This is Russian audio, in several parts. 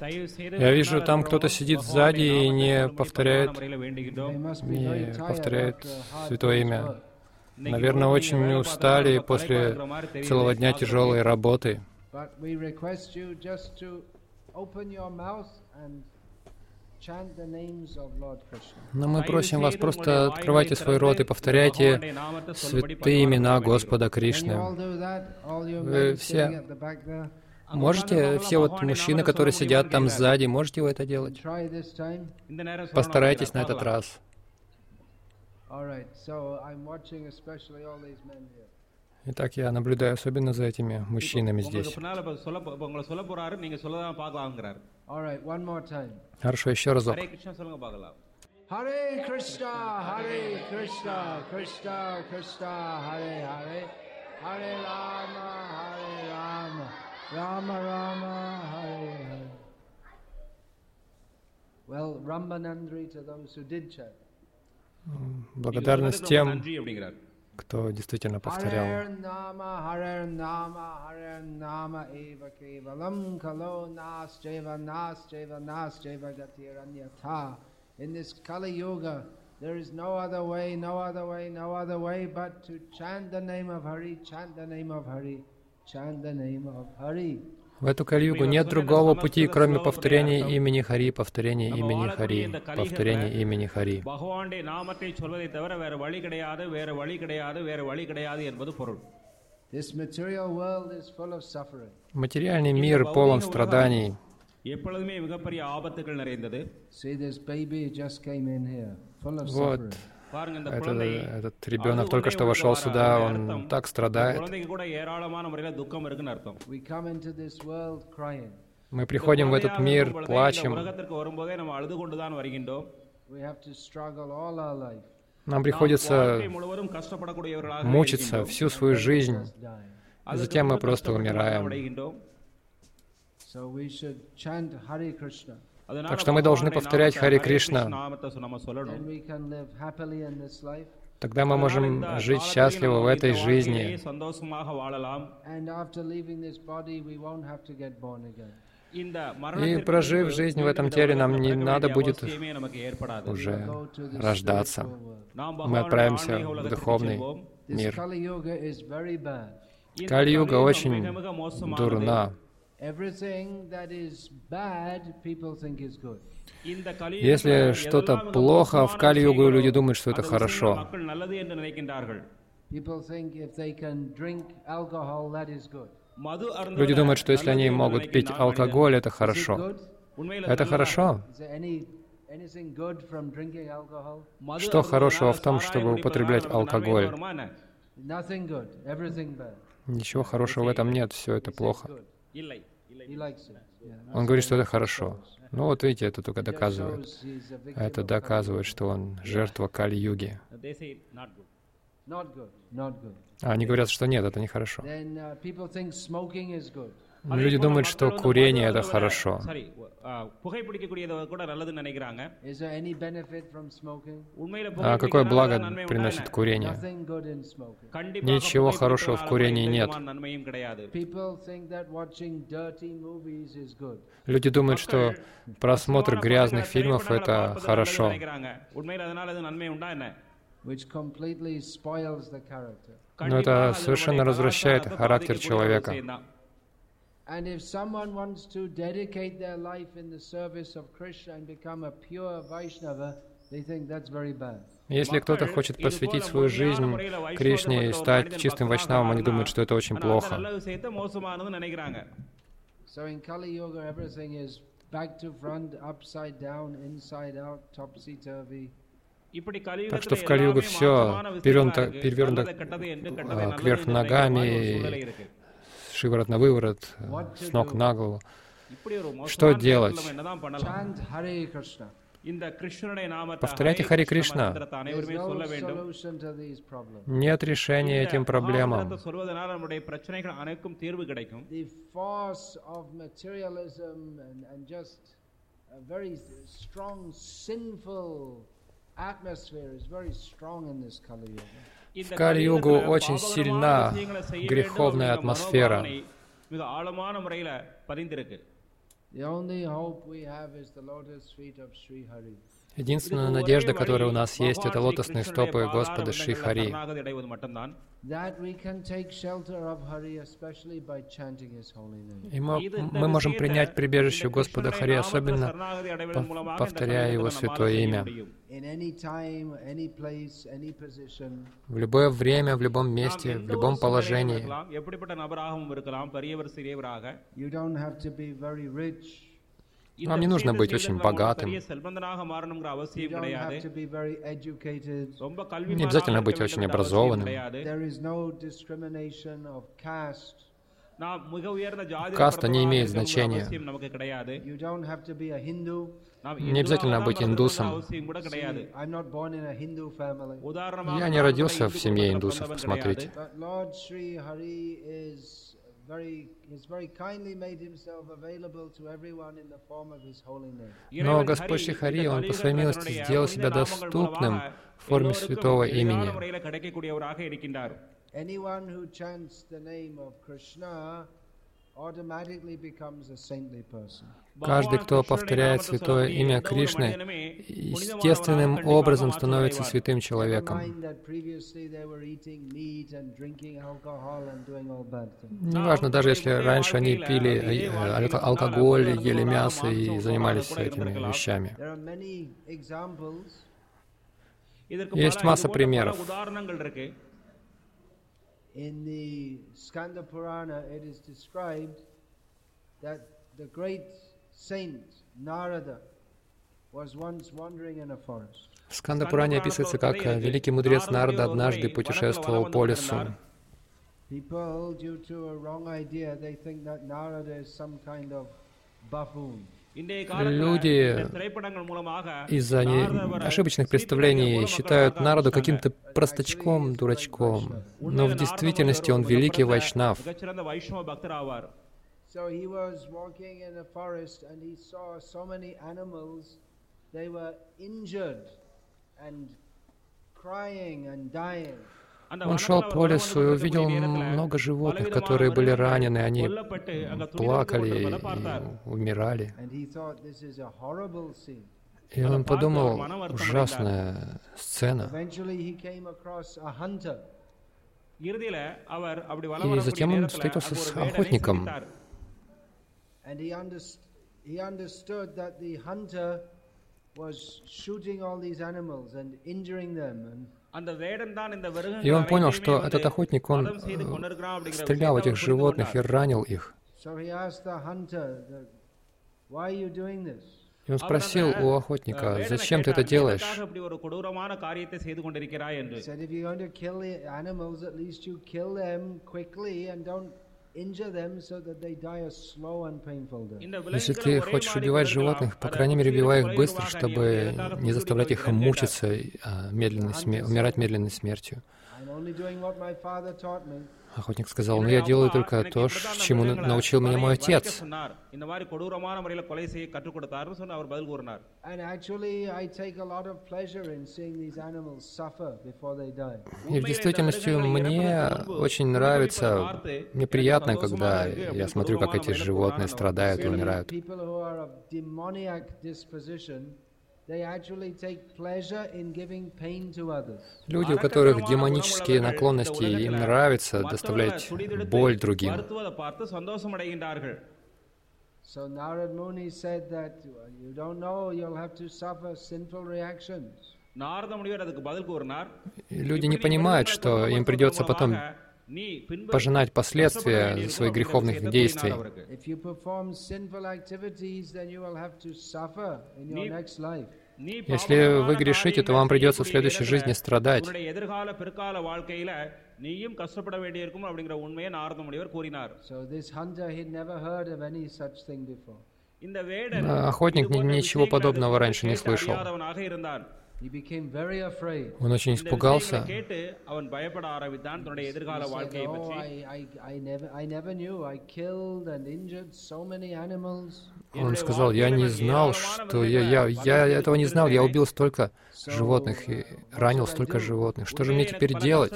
Я вижу, там кто-то сидит сзади и не повторяет, не повторяет Святое Имя. Наверное, очень устали после целого дня тяжелой работы. Но мы просим вас, просто открывайте свой рот и повторяйте святые имена Господа Кришны. Вы все there? Можете, все вот мужчины, которые сидят там сзади, можете вы это делать? Постарайтесь на этот раз. All right. So I'm watching especially all these men here. Итак, я наблюдаю особенно за этими мужчинами здесь. Хорошо, еще разок. Hare Krishna, Hare Krishna, Krishna Krishna, Hare Hare, Hare Rama, Hare Rama, Rama Rama, Hare Hare. Well, Rambanandri to those who did chant. Благодарность тем, кто действительно повторял. Hare Nama, Hare Nama, Hare Nama, Eva Kevalam, Kalo Nas, Jeva Nas, Jeva Nas, Jeva Gatiranyatha. In this Kali Yuga, there is no other way, no other way, no other way but to chant the name of Hari, chant the name of Hari, chant the name of Hari. В эту Кальюгу нет другого пути, кроме повторения имени Хари, повторения имени Хари, повторения имени Хари. பகவானுடைய நாமத்தை சொல்வதை தவிர வேற வழி கிடையாது வேற வழி கிடையாது வேற வழி கிடையாது என்பது பொருள் This material world is full of suffering. Материальный мир полон страданий. எப்பொழுதுமே மிகப்பெரிய ஆபத்துகள் நிறைந்தது See, this baby just came in here, full of Вот, suffering. பாருங்க இந்த этот, этот ребенок только что вошел сюда, он так страдает. Мы приходим в этот мир, плачем. Нам приходится мучиться всю свою жизнь, затем мы просто умираем. Так что мы должны повторять Хари Кришна. Тогда мы можем жить счастливо в этой жизни. И прожив жизнь в этом теле, нам не надо будет уже рождаться. Мы отправимся в духовный мир. Кали-юга очень дурна. Если что-то плохо в Кали-югу, люди думают, что это хорошо. Люди думают, что если они могут пить алкоголь, это хорошо. Это хорошо? Что хорошего в том, чтобы употреблять алкоголь? Ничего хорошего в этом нет, все это плохо. Он говорит, что это хорошо. Ну вот видите, это только доказывает. Это доказывает, что он жертва Кали-юги. А они говорят, что нет, это нехорошо. Ну, а люди думают, что курение это хорошо. А какое благо приносит курение? Ничего хорошего в курении нет. Люди думают, что просмотр грязных фильмов — это хорошо. но это совершенно развращает характер человека. And if someone wants to dedicate their life in the service of Krishna and become a pure Vaishnava, they think that's very bad. Если кто-то хочет посвятить свою жизнь Кришне и стать чистым вайшнавом, они думают, что это очень плохо. So in Kali Yoga, everything is back to front, upside down, inside out, topsy-turvy. Так что в Кали-югу все перевернуто, перевернуто кверх ногами, шиворот на выворот, э, с ног на голову. Что делать? Повторяйте Хари Кришна. Нет решения этим проблемам. В Кали-югу очень сильна греховная атмосфера. The only hope we have is the lotus feet of Sri Hari. Единственная надежда, которая у нас есть, это лотосные стопы Господа Шри Хари. И мы, мы можем принять прибежище Господа Хари, особенно повторяя Его святое имя. В любое время, в любом месте, в любом положении. Вам не нужно быть очень богатым. Не обязательно быть очень образованным. Каста не имеет значения. Не обязательно быть индусом. Я не родился в семье индусов, посмотрите. Но Господь Шихари, Он по своей милости сделал себя доступным в форме святого имени. Каждый, кто повторяет святое имя Кришны, естественным образом становится святым человеком. Ну, неважно, даже если раньше они пили алкоголь, ели мясо и занимались этими вещами. Есть масса примеров. In the Skanda Purana, it is described that the great saint Narada was once wandering in a forest. В Сканда Пуране описывается, как э, великий мудрец Нарда однажды путешествовал по лесу. People, due to a wrong idea, they think that Narada is some kind of buffoon. Люди из-за не... ошибочных представлений считают народу каким-то простачком, дурачком, но в действительности он великий вайшнав. They were injured and crying and dying. Он шел по лесу и увидел много животных, которые были ранены, они плакали и умирали. И он подумал, ужасная сцена. И затем он встретился с охотником. He и он понял, что этот охотник, он э, стрелял этих животных и ранил их. И он спросил у охотника, «Зачем ты это делаешь?» Если ты хочешь убивать животных, по крайней мере, убивай их быстро, чтобы не заставлять их мучиться, а, медленной умирать медленной смертью. Охотник сказал, но я делаю только то, чему научил меня мой отец. И в действительности мне очень нравится, мне приятно, когда я смотрю, как эти животные страдают и умирают. Люди, у которых демонические наклонности, им нравится доставлять боль другим. Люди не понимают, что им придется потом пожинать последствия своих греховных действий. If you perform sinful activities, then you will have to suffer in your Ni- next life. Если вы грешите, то вам придется в следующей жизни страдать. உன்னுடைய எதிர்கால பிற்கால வாழ்க்கையில நீயும் கஷ்டப்பட வேண்டியிருக்கும் அப்படிங்கிற உண்மையை நாரத முனிவர் கூறினார் So this hunter, he'd never heard of any such thing before. இந்த வேடன் А, Охотник இது ни- போன்ற ничего விஷயங்களை подобного அதுவரை раньше не கேட்டு слышал. Он очень испугался. Он сказал, я не знал, что я, я, я этого не знал, я убил столько животных и ранил столько животных. Что же мне теперь делать?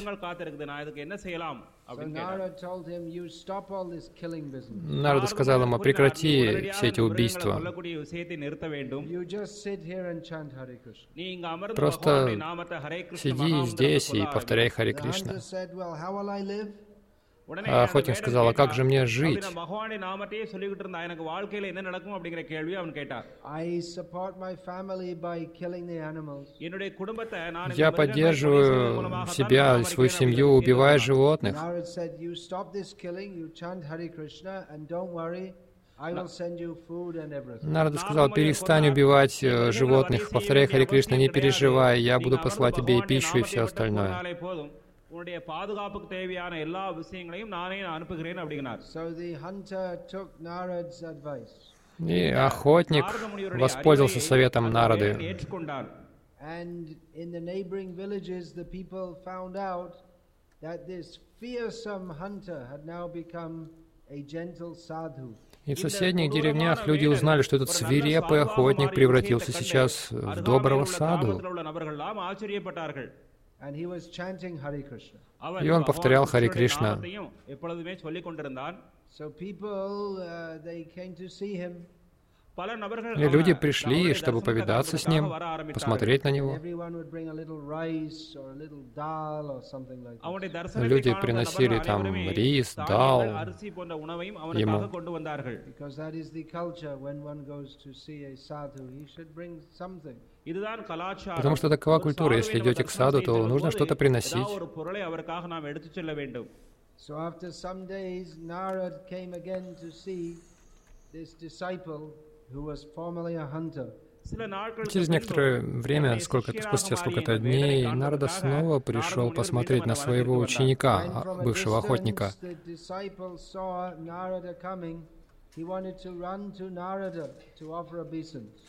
Нарада сказал ему, прекрати все эти убийства. Просто сиди здесь и повторяй Хари Кришна. А сказал, а как же мне жить? Я поддерживаю себя свою семью, убивая животных. Нарада сказал, перестань убивать э, животных, повторяй Хари Кришна, не переживай, я буду посылать тебе и пищу, и все остальное. போனாலே போதும் உன்னுடைய பாதுகாப்புக்கு தேவையான எல்லா விஷயங்களையும் நானே அனுப்புகிறேன் அப்படிங்கிறார் So the hunter took Narad's advice. И охотник நாரத முனிவருடைய воспользовался அறிவுரையை советом அந்த Нарады. வேடன் ஏற்றுக்கொண்டான் And in the neighboring villages, the people found out that this fearsome hunter had now become a gentle sadhu. И в соседних деревнях люди узнали, что этот свирепый охотник превратился сейчас в доброго саду. И он повторял Хари Кришна. So people, uh, they came to see him. Люди пришли, чтобы повидаться с ним, посмотреть на него. Люди приносили там рис, дал ему. Потому что такова культура. Если идете к саду, то нужно что-то приносить. Через некоторое время, сколько-то спустя сколько-то дней, Нарда снова пришел посмотреть на своего ученика, бывшего охотника distance the disciple saw Narada coming, he wanted to run to Narada to offer obeisance.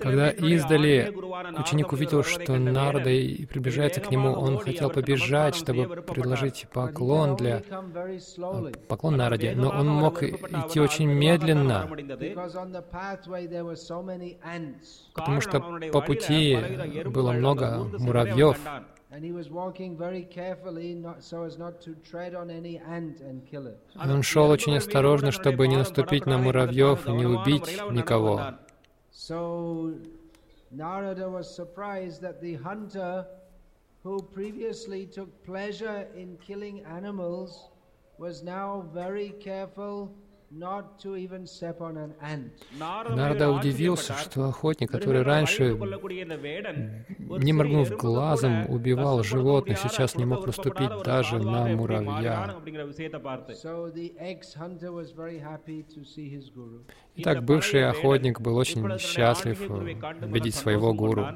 Когда издали ученик увидел, что Нарада и приближается к нему, он хотел побежать, чтобы предложить поклон для slowly, поклон Нараде, но он мог идти очень медленно, потому что по пути было много муравьев. And he was walking very carefully not, so as not to tread on any ant and kill it. И он шел очень осторожно, чтобы не наступить на муравьев, не убить никого. So Narada was surprised that the hunter who previously took pleasure in killing animals was now very careful Нарада удивился, что охотник, который раньше, не моргнув глазом, убивал животных, сейчас не мог наступить даже на муравья. Итак, бывший охотник был очень счастлив э, видеть своего гуру.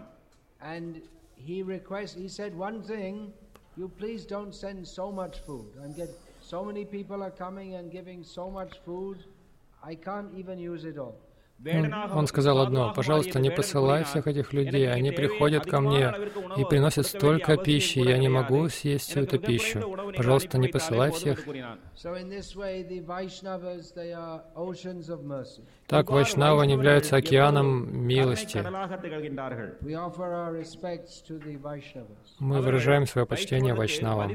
He request he said one thing, you please don't send so much food. I'm get so many people are coming and giving so much food, I can't even use it all. Он, он сказал одно, пожалуйста, не посылай всех этих людей, они приходят ко мне и приносят столько пищи, я не могу съесть всю эту пищу. Пожалуйста, не посылай всех. Так Вайшнаван является океаном милости. Мы выражаем свое почтение Вайшнавам.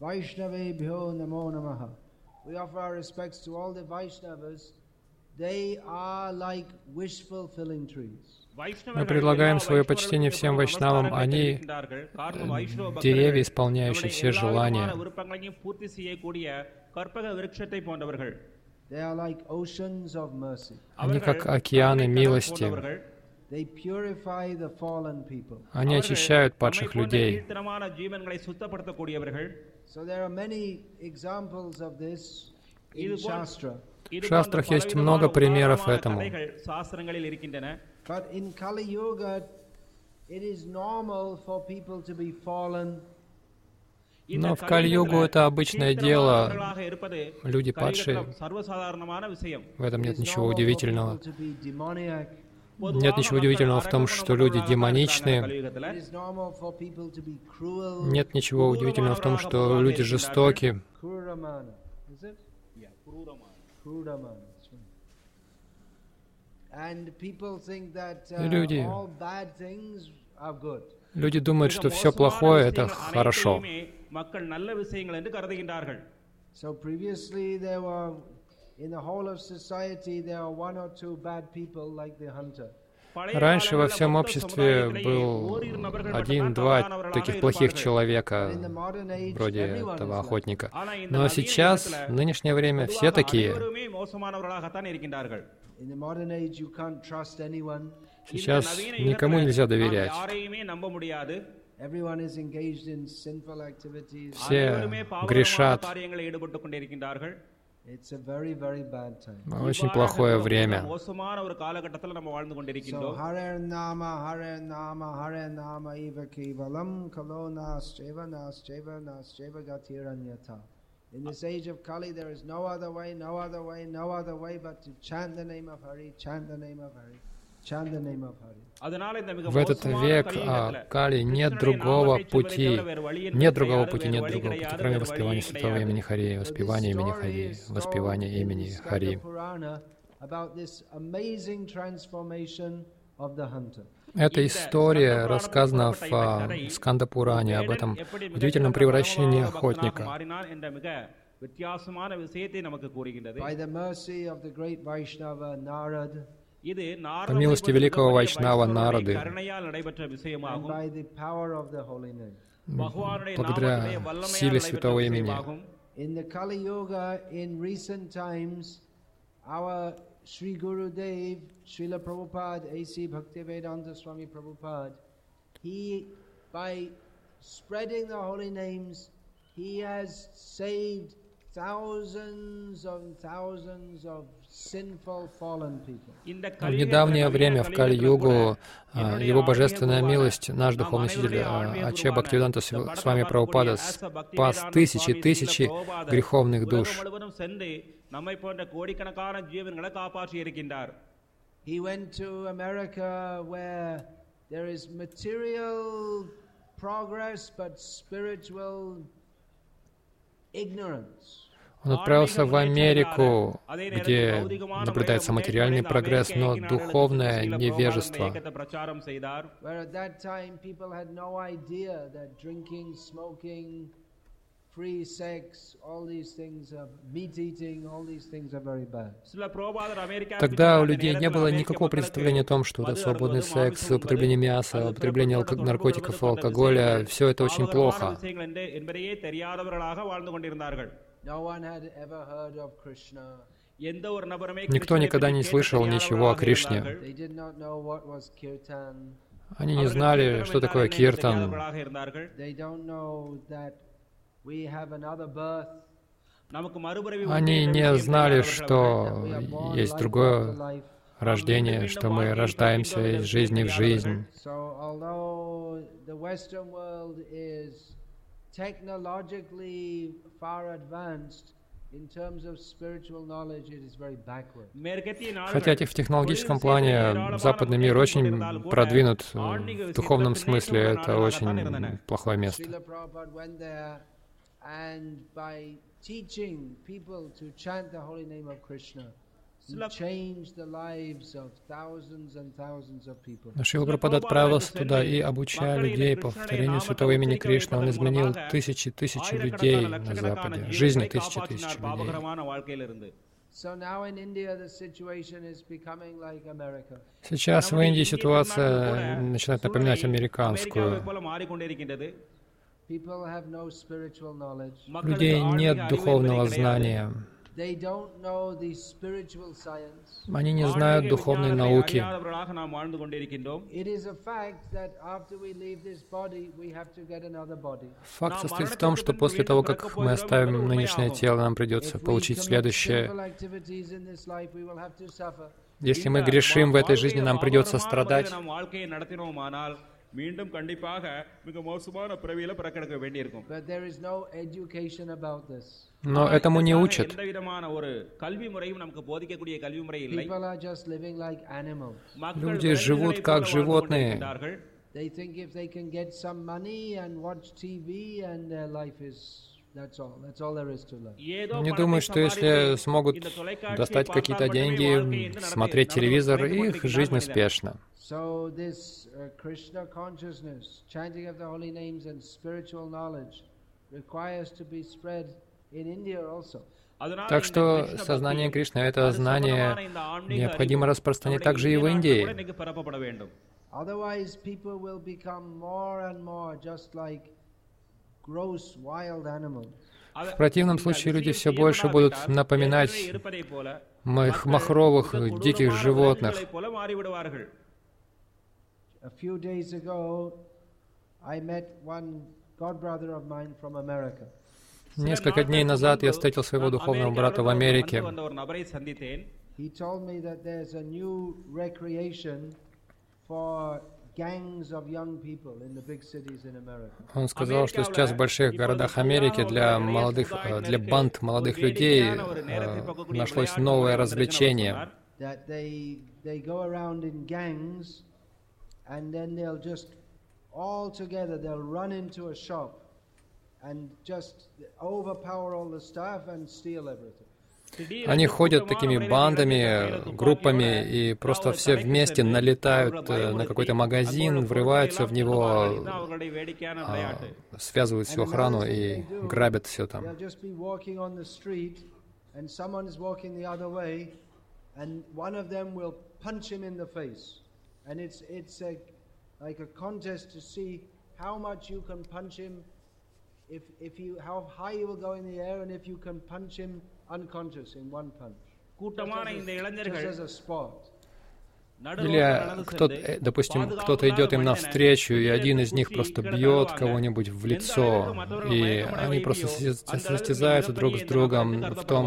Vaishnavebhyo Namo Namaha. We offer our respects to all the Vaishnavas. They are like wish-fulfilling trees. Мы предлагаем свое почтение всем вайшнавам. Они деревья, исполняющие все желания. Они как океаны милости. Они очищают падших людей. В шастрах есть много примеров этому. But in Kali Yuga, it is normal for people to be fallen. Но в Кали-югу это обычное дело. Люди падшие. В этом нет ничего удивительного. Нет ничего удивительного в том, что люди демоничные. Нет ничего удивительного в том, что люди жестоки. Люди, люди думают, что все плохое — это хорошо. Раньше во всем обществе был один-два таких плохих человека, вроде этого охотника. Но сейчас, в нынешнее время, все такие. Сейчас никому нельзя доверять. Все грешат. Очень плохое время. So, In this age of Kali, there is no other way, no other way, no other way but to chant the name of Hari, chant the name of Hari. В этот век а, Кали нет другого пути, нет другого пути, нет другого пути, кроме воспевания святого имени Хари, воспевания имени Хари, воспевания имени Хари. Эта история рассказана в а, Скандапуране об этом удивительном превращении охотника. По милости великого Вайшнава Нарады, благодаря силе святого имени, Шри Гурудев, Шрила Прабхупад, A.C. Bhaktivedanta Swami Prabhupada, he, by spreading the holy names, he has saved thousands and thousands of sinful fallen people. В недавнее время в Кали-югу его божественная милость, наш духовный учитель Аче Бхактивиданта с вами Прабхупада, спас тысячи тысячи греховных душ. உலகம் முழுவதும் சென்று நம்மை போன்ற கோடிக்கணக்கான ஜீவன்களை காப்பாற்றி இருக்கின்றார் He went to America where there is material progress but spiritual ignorance. Он отправился в Америку, где наблюдается материальный прогресс, но духовное невежество. free sex, all these things are meat eating, all these things are very bad. Тогда у людей не было никакого представления о том, что это свободный секс, употребление мяса, употребление алко- наркотиков алкоголя, все это очень плохо. Никто никогда не слышал ничего о Кришне. Они не знали, что такое киртан. Они не знали, что есть другое рождение, что мы рождаемся из жизни в жизнь. Хотя в технологическом плане западный мир очень продвинут в духовном смысле, это очень плохое место. And by teaching people to chant the holy name of Krishna, Шрила Прабхупада отправился туда и, обучая людей повторению святого имени Кришны, он изменил тысячи тысяч людей на Западе, жизни тысячи тысяч людей. Сейчас в Индии ситуация начинает напоминать американскую. У людей нет духовного знания. Они не знают духовной науки. Факт состоит в том, что после того, как мы оставим нынешнее тело, нам придется получить следующее. Если мы грешим в этой жизни, нам придется страдать. முறையில் நாம் வாழ்க்கையை நடத்தினோமானால் மீண்டும் கண்டிப்பாக மிக மோசமான பிறவியில பிறக்கெடுக்க வேண்டியிருக்கும் But there is no education about this. Но этому не இதற்கான учат. எந்த விதமான ஒரு கல்வி முறையும் நமக்கு போதிக்கக்கூடிய கல்வி முறை இல்லை People are just living like animals. மக்கள் Люди விலங்குகளைப் живут போல как வாழ்ந்து животные. கொண்டிருக்கின்றார்கள். They think if they can get some money and watch TV, and their life is не думаю, что если смогут достать какие-то деньги, смотреть телевизор, их жизнь успешна. Так что сознание Кришны — это знание необходимо распространить также и в Индии. Otherwise, people will become more and more just в противном случае люди все больше будут напоминать моих махровых диких животных. Несколько дней назад я встретил своего духовного брата в Америке. For gangs of young people in the big cities in America. Он сказал, что сейчас в больших городах Америки для молодых, э, для банд молодых людей э, нашлось новое развлечение. That they they go around in gangs, and then they'll just all together they'll run into a shop, and just overpower all the staff and steal everything. Они ходят такими бандами, группами, и просто все вместе налетают э, на какой-то магазин, врываются в него, а, связывают всю охрану и грабят все там. They'll just be walking on the street, and someone is walking the other way, and one of them will punch him in the face, and it's it's a like a contest to see how much you can punch him, if if you how high you will go in the air, and if you can punch him unconscious in one punch. கூட்டமான இந்த Just இளைஞர்கள் as a sport. Или кто-то, э, допустим, кто-то идет им навстречу, и один из них просто бьет кого-нибудь в лицо, и они просто состязаются состязаются друг с другом в том,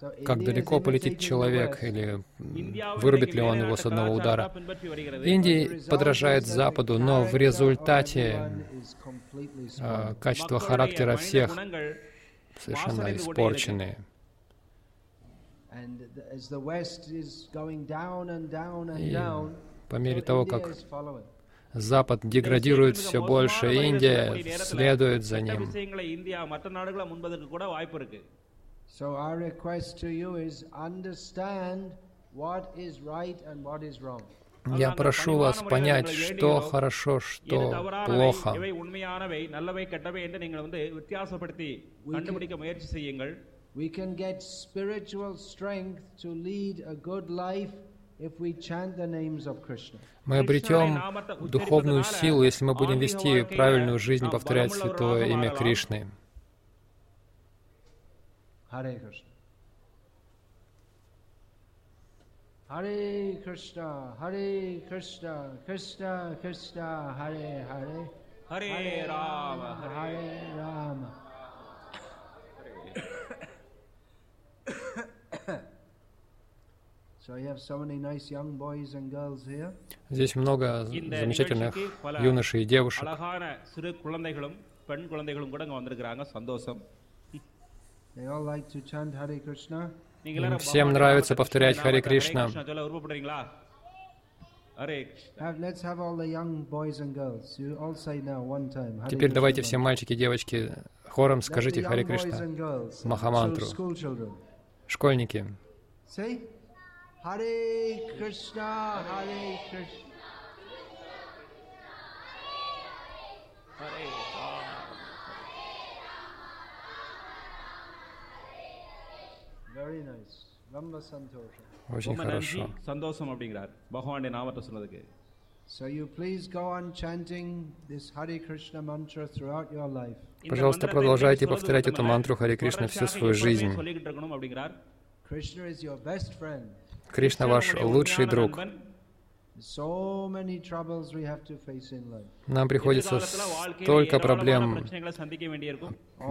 So как India is далеко полетит imitating the человек, West. или м, вырубит ли он его с одного удара. Индия подражает Западу, но в результате э, качество характера всех совершенно испорчены. И по мере того, как Запад деградирует все больше, Индия следует за ним. Я прошу вас понять, что хорошо, что плохо. We can get spiritual strength to lead a good life мы обретем духовную силу, если мы будем вести правильную жизнь, повторять святое имя Кришны. Харе Кришна. Харе Кришна, Харе Кришна, Кришна Кришна, Харе Харе, Харе Рама, Харе Рама. The young boys and girls. You all say now one time. Hare Теперь давайте Krishna все мальчики и девочки хором скажите boys Кришна. Махамантру. Школьники, Hare Krishna, Hare Krishna. Hare Rama. Very nice. Ramba Santosha. очень ரொம்ப நன்றி хорошо. சந்தோஷம் அப்படிங்கிறார் பகவானுடைய நாமத்தை சொன்னதுக்கு So you please go on chanting this Hare Krishna mantra throughout your life. இந்த Пожалуйста, மந்திரத்தை продолжайте நீங்கள் повторять эту சொல்வது мантру Харе மட்டுமல்ல, Кришна всю தொடர்ச்சியாக свою எப்பொழுதுமே жизнь. சொல்லிக்கிட்டு இருக்கணும் அப்படிங்கிறார் Krishna is your best friend. Кришна ваш лучший друг. Нам приходится столько проблем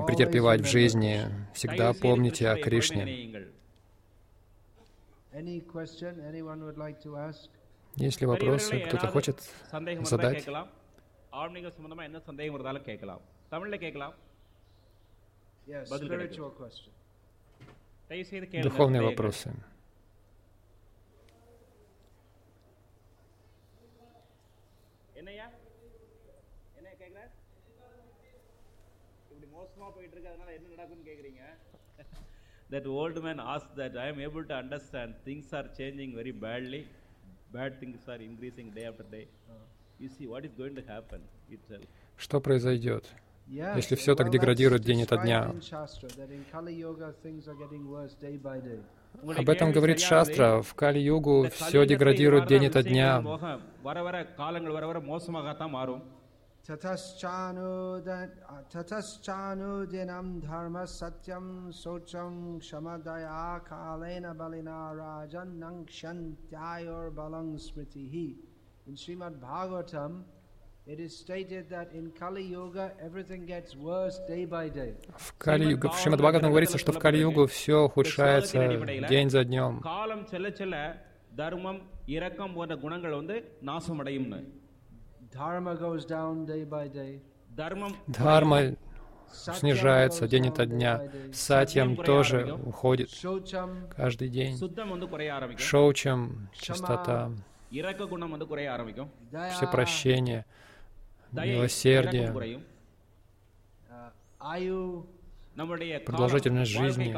претерпевать в жизни. Всегда помните о Кришне. Есть ли вопросы кто-то хочет задать? Духовные вопросы. என்னய்யா என்ன கேக்குற இப்படி மோசமா போயிட்டு இருக்கு அதனால என்ன நடக்கும்னு கேக்குறீங்க that old man asked that i am able to understand things are changing very badly bad things are increasing day after day you see what is going to happen itself Что произойдет? Yes, Если всё так well, деградирует that's день ото дня. Об этом говорит Шастра. В Кали-югу все деградирует день ото дня. ततश्चानुदिनं धर्मसत्यं शौचं क्षमदया कालेन बलिना राजन्नङ्क्षन्त्यायोर्बलं स्मृतिः In Srimad Bhagavatam, it is stated that in Kali Yuga everything gets worse day by day. В Кали-югу, в Шримад Бхагаватам говорится, что в Кали-югу все ухудшается день за днем. காலம் செல்ல செல்ல தர்மம் இரக்கம் போன்ற குணங்கள் வந்து நாசமடையும்னு Dharma goes down day by day. தர்மம் Дхарма Satyam снижается goes день down ото day дня. by day. Сатьям тоже уходит Shocham, каждый день. சுத்தம் வந்து குறைய ஆரம்பிக்கும் Шоучам, чистота, இரக்க குணம் милосердие, продолжительность жизни,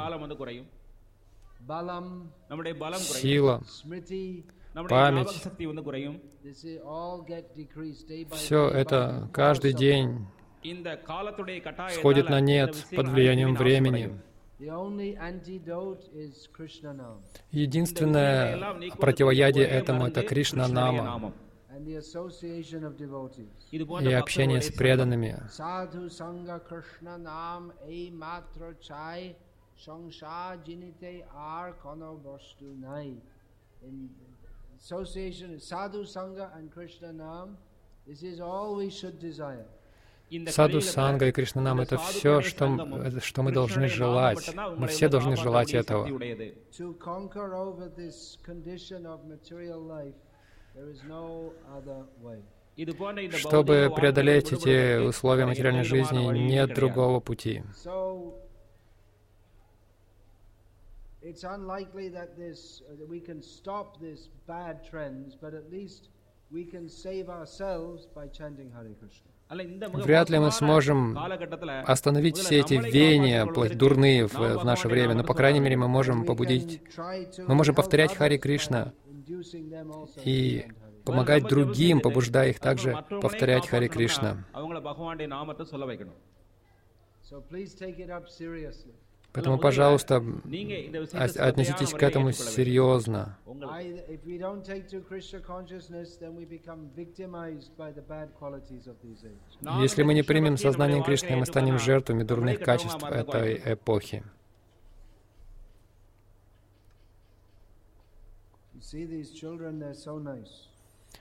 сила, память. Все это каждый день сходит на нет под влиянием времени. Единственное противоядие этому — это Кришна Нама и общение с преданными. Саду Санга и Кришна нам это все, что, что мы э, должны желать. Мы все должны желать этого. Чтобы преодолеть эти условия материальной жизни, нет другого пути. Вряд ли мы сможем остановить все эти веяния дурные в, в наше время, но, по крайней мере, мы можем побудить, мы можем повторять Хари Кришна, и помогать другим, побуждая их также повторять Хари Кришна. Поэтому, пожалуйста, отнеситесь к этому серьезно. Если мы не примем сознание Кришны, мы станем жертвами дурных качеств этой эпохи.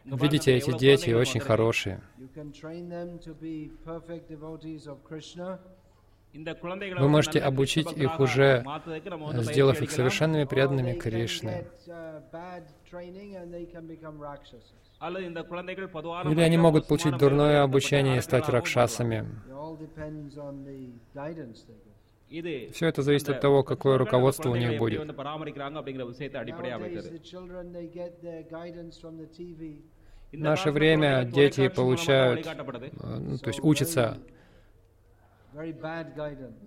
Видите, эти дети очень хорошие. Вы можете обучить их уже, э, сделав их совершенными преданными Кришны. Или они могут получить дурное обучение и стать ракшасами. Все это зависит от того, какое руководство у них будет. В наше время дети получают, ну, то есть учатся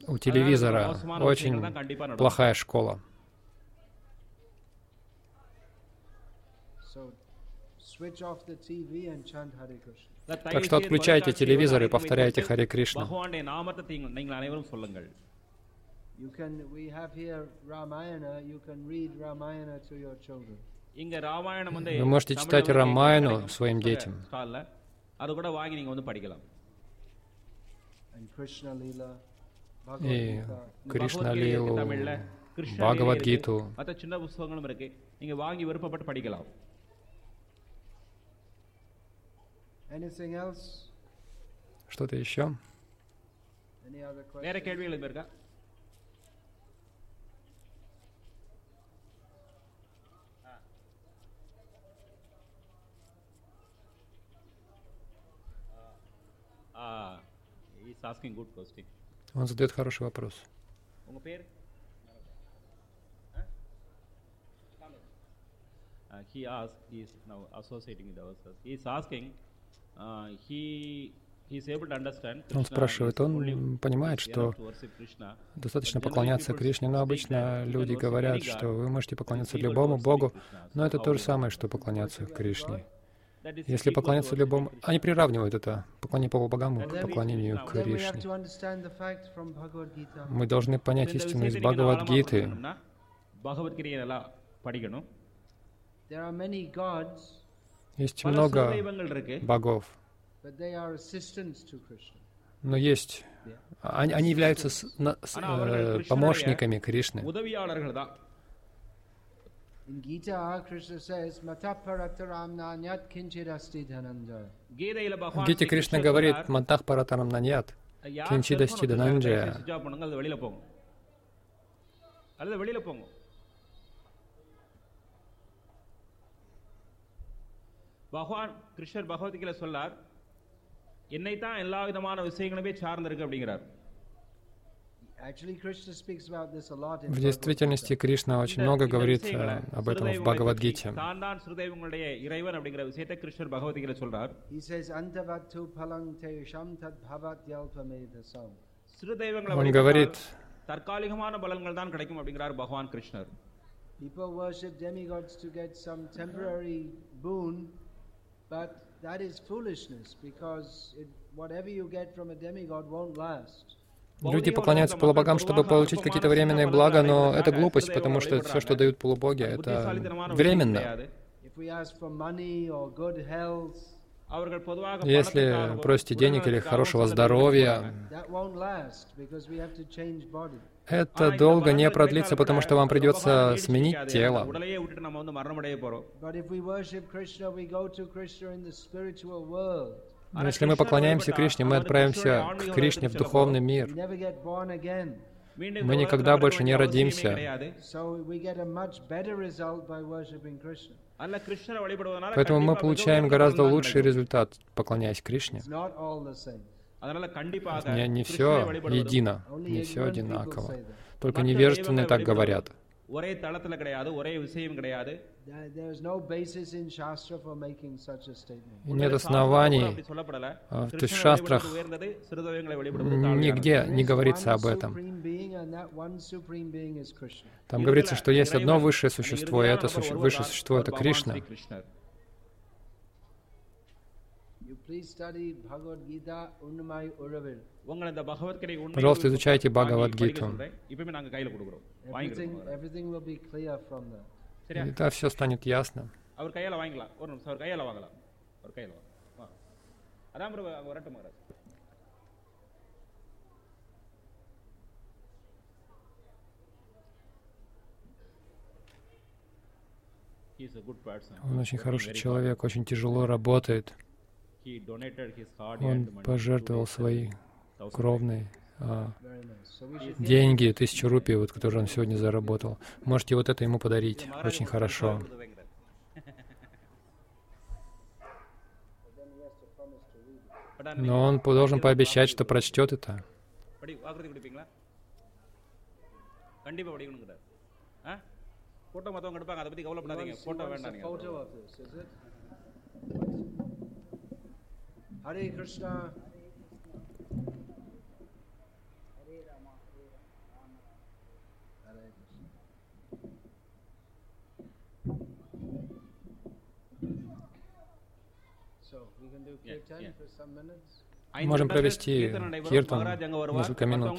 у телевизора. Очень плохая школа. Так что отключайте телевизор и повторяйте Харе Кришна. You can, we have here Ramayana, you can read Ramayana to your children. Вы можете читать Рамайну своим детям. И Кришна Лилу, Бхагавадгиту. Что-то еще? Any other questions? Он задает хороший вопрос. он спрашивает, он понимает, что достаточно поклоняться Кришне, но обычно люди говорят, что вы можете поклоняться любому Богу, но это то же самое, что поклоняться Кришне. Если поклоняться любому... Они приравнивают это, поклонение по Богаму, к поклонению Кришне. Мы должны понять истину из Бхагавадгиты. Есть много богов, но есть... А, они, они являются с, на, с, э, помощниками Кришны. உதவியாளர்கள் தான் In Gita, Krishna says, Mata parataram nanyat kinchid asti dhananjaya. கீதையில В பகவான் Гите ஸ்ரீ Кришна கிருஷ்ணர் говорит, சொல்றார், «Мантах паратарам нанят». யார் கிஞ்சித் cell phone அஸ்தி வச்சிருக்காங்க, தனஞ்சய. தயவுசெய்து switch off பண்ணுங்க அல்லது வெளியில போங்க அல்லது வெளியில போங்க பகவான் கிருஷ்ணர் பகவத்கீதையில சொல்லார் என்னை தான் எல்லா விதமான விஷயங்களுமே சார்ந்திருக்கு அப்படிங்கிறார் В Bhagavad действительности Gita. Кришна очень இந்த- много இந்த говорит விஷயங்களை, э, об этом в சிறுதெய்வங்களை Бхагавадгите. பற்றி, தான் தான் சிறுதெய்வங்களுடைய இறைவன் அப்படிங்கிற விஷயத்தை கிருஷ்ணர் பகவத்கீதையில சொல்றார் He says, Antavattu palang tesham tad bhavat yalpamedasam. சிறுதெய்வங்களை Он வழிபட்டால் говорит, தற்காலிகமான பலன்கள் தான் கிடைக்கும் அப்படிங்கிறார் பகவான் கிருஷ்ணர் People worship demigods to get some temporary boon, but that is foolishness because it, whatever you get from a demigod won't last. Люди поклоняются полубогам, чтобы получить какие-то временные блага, но это глупость, потому что все, что дают полубоги, это временно. Если просите денег или хорошего здоровья, это долго не продлится, потому что вам придется сменить тело. Но если мы поклоняемся Кришне, мы отправимся к Кришне в духовный мир. Мы никогда больше не родимся. Поэтому мы получаем гораздо лучший результат, поклоняясь Кришне. Не, не все едино, не все одинаково. Только невежественные так говорят. ஒரே தளத்துல கிடையாது ஒரே விஷயம் கிடையாது There, there is no basis in Shastra for making such a statement. И нет உண்மையிலே சாஸ்திரத்துல கூட оснований, அப்படி சொல்லப்படல а, то есть в கிருஷ்ணரை шастрах வழிபடுவது உயர்ந்தது சிறுதெய்வங்களை வழிபடுவது தாழ்மையானது. нигде There не is говорится one об этом. supreme being, and that one supreme being is Krishna. Там говорится, что есть одно இறைவன், высшее அந்த существо, и இறுதியான это நபர் суще- ஒருவர் высшее தான், существо — அவர் это பகவான் Кришна. Пожалуйста, изучайте Бхагавадгиту. И тогда все станет ясно. Он очень хороший человек, очень тяжело работает. Он пожертвовал свои кровные а, деньги, тысячу рупий, вот, которые он сегодня заработал. Можете вот это ему подарить. Очень хорошо. Но он должен пообещать, что прочтет это. Фото Hare Krishna. Можем провести киртан несколько минут.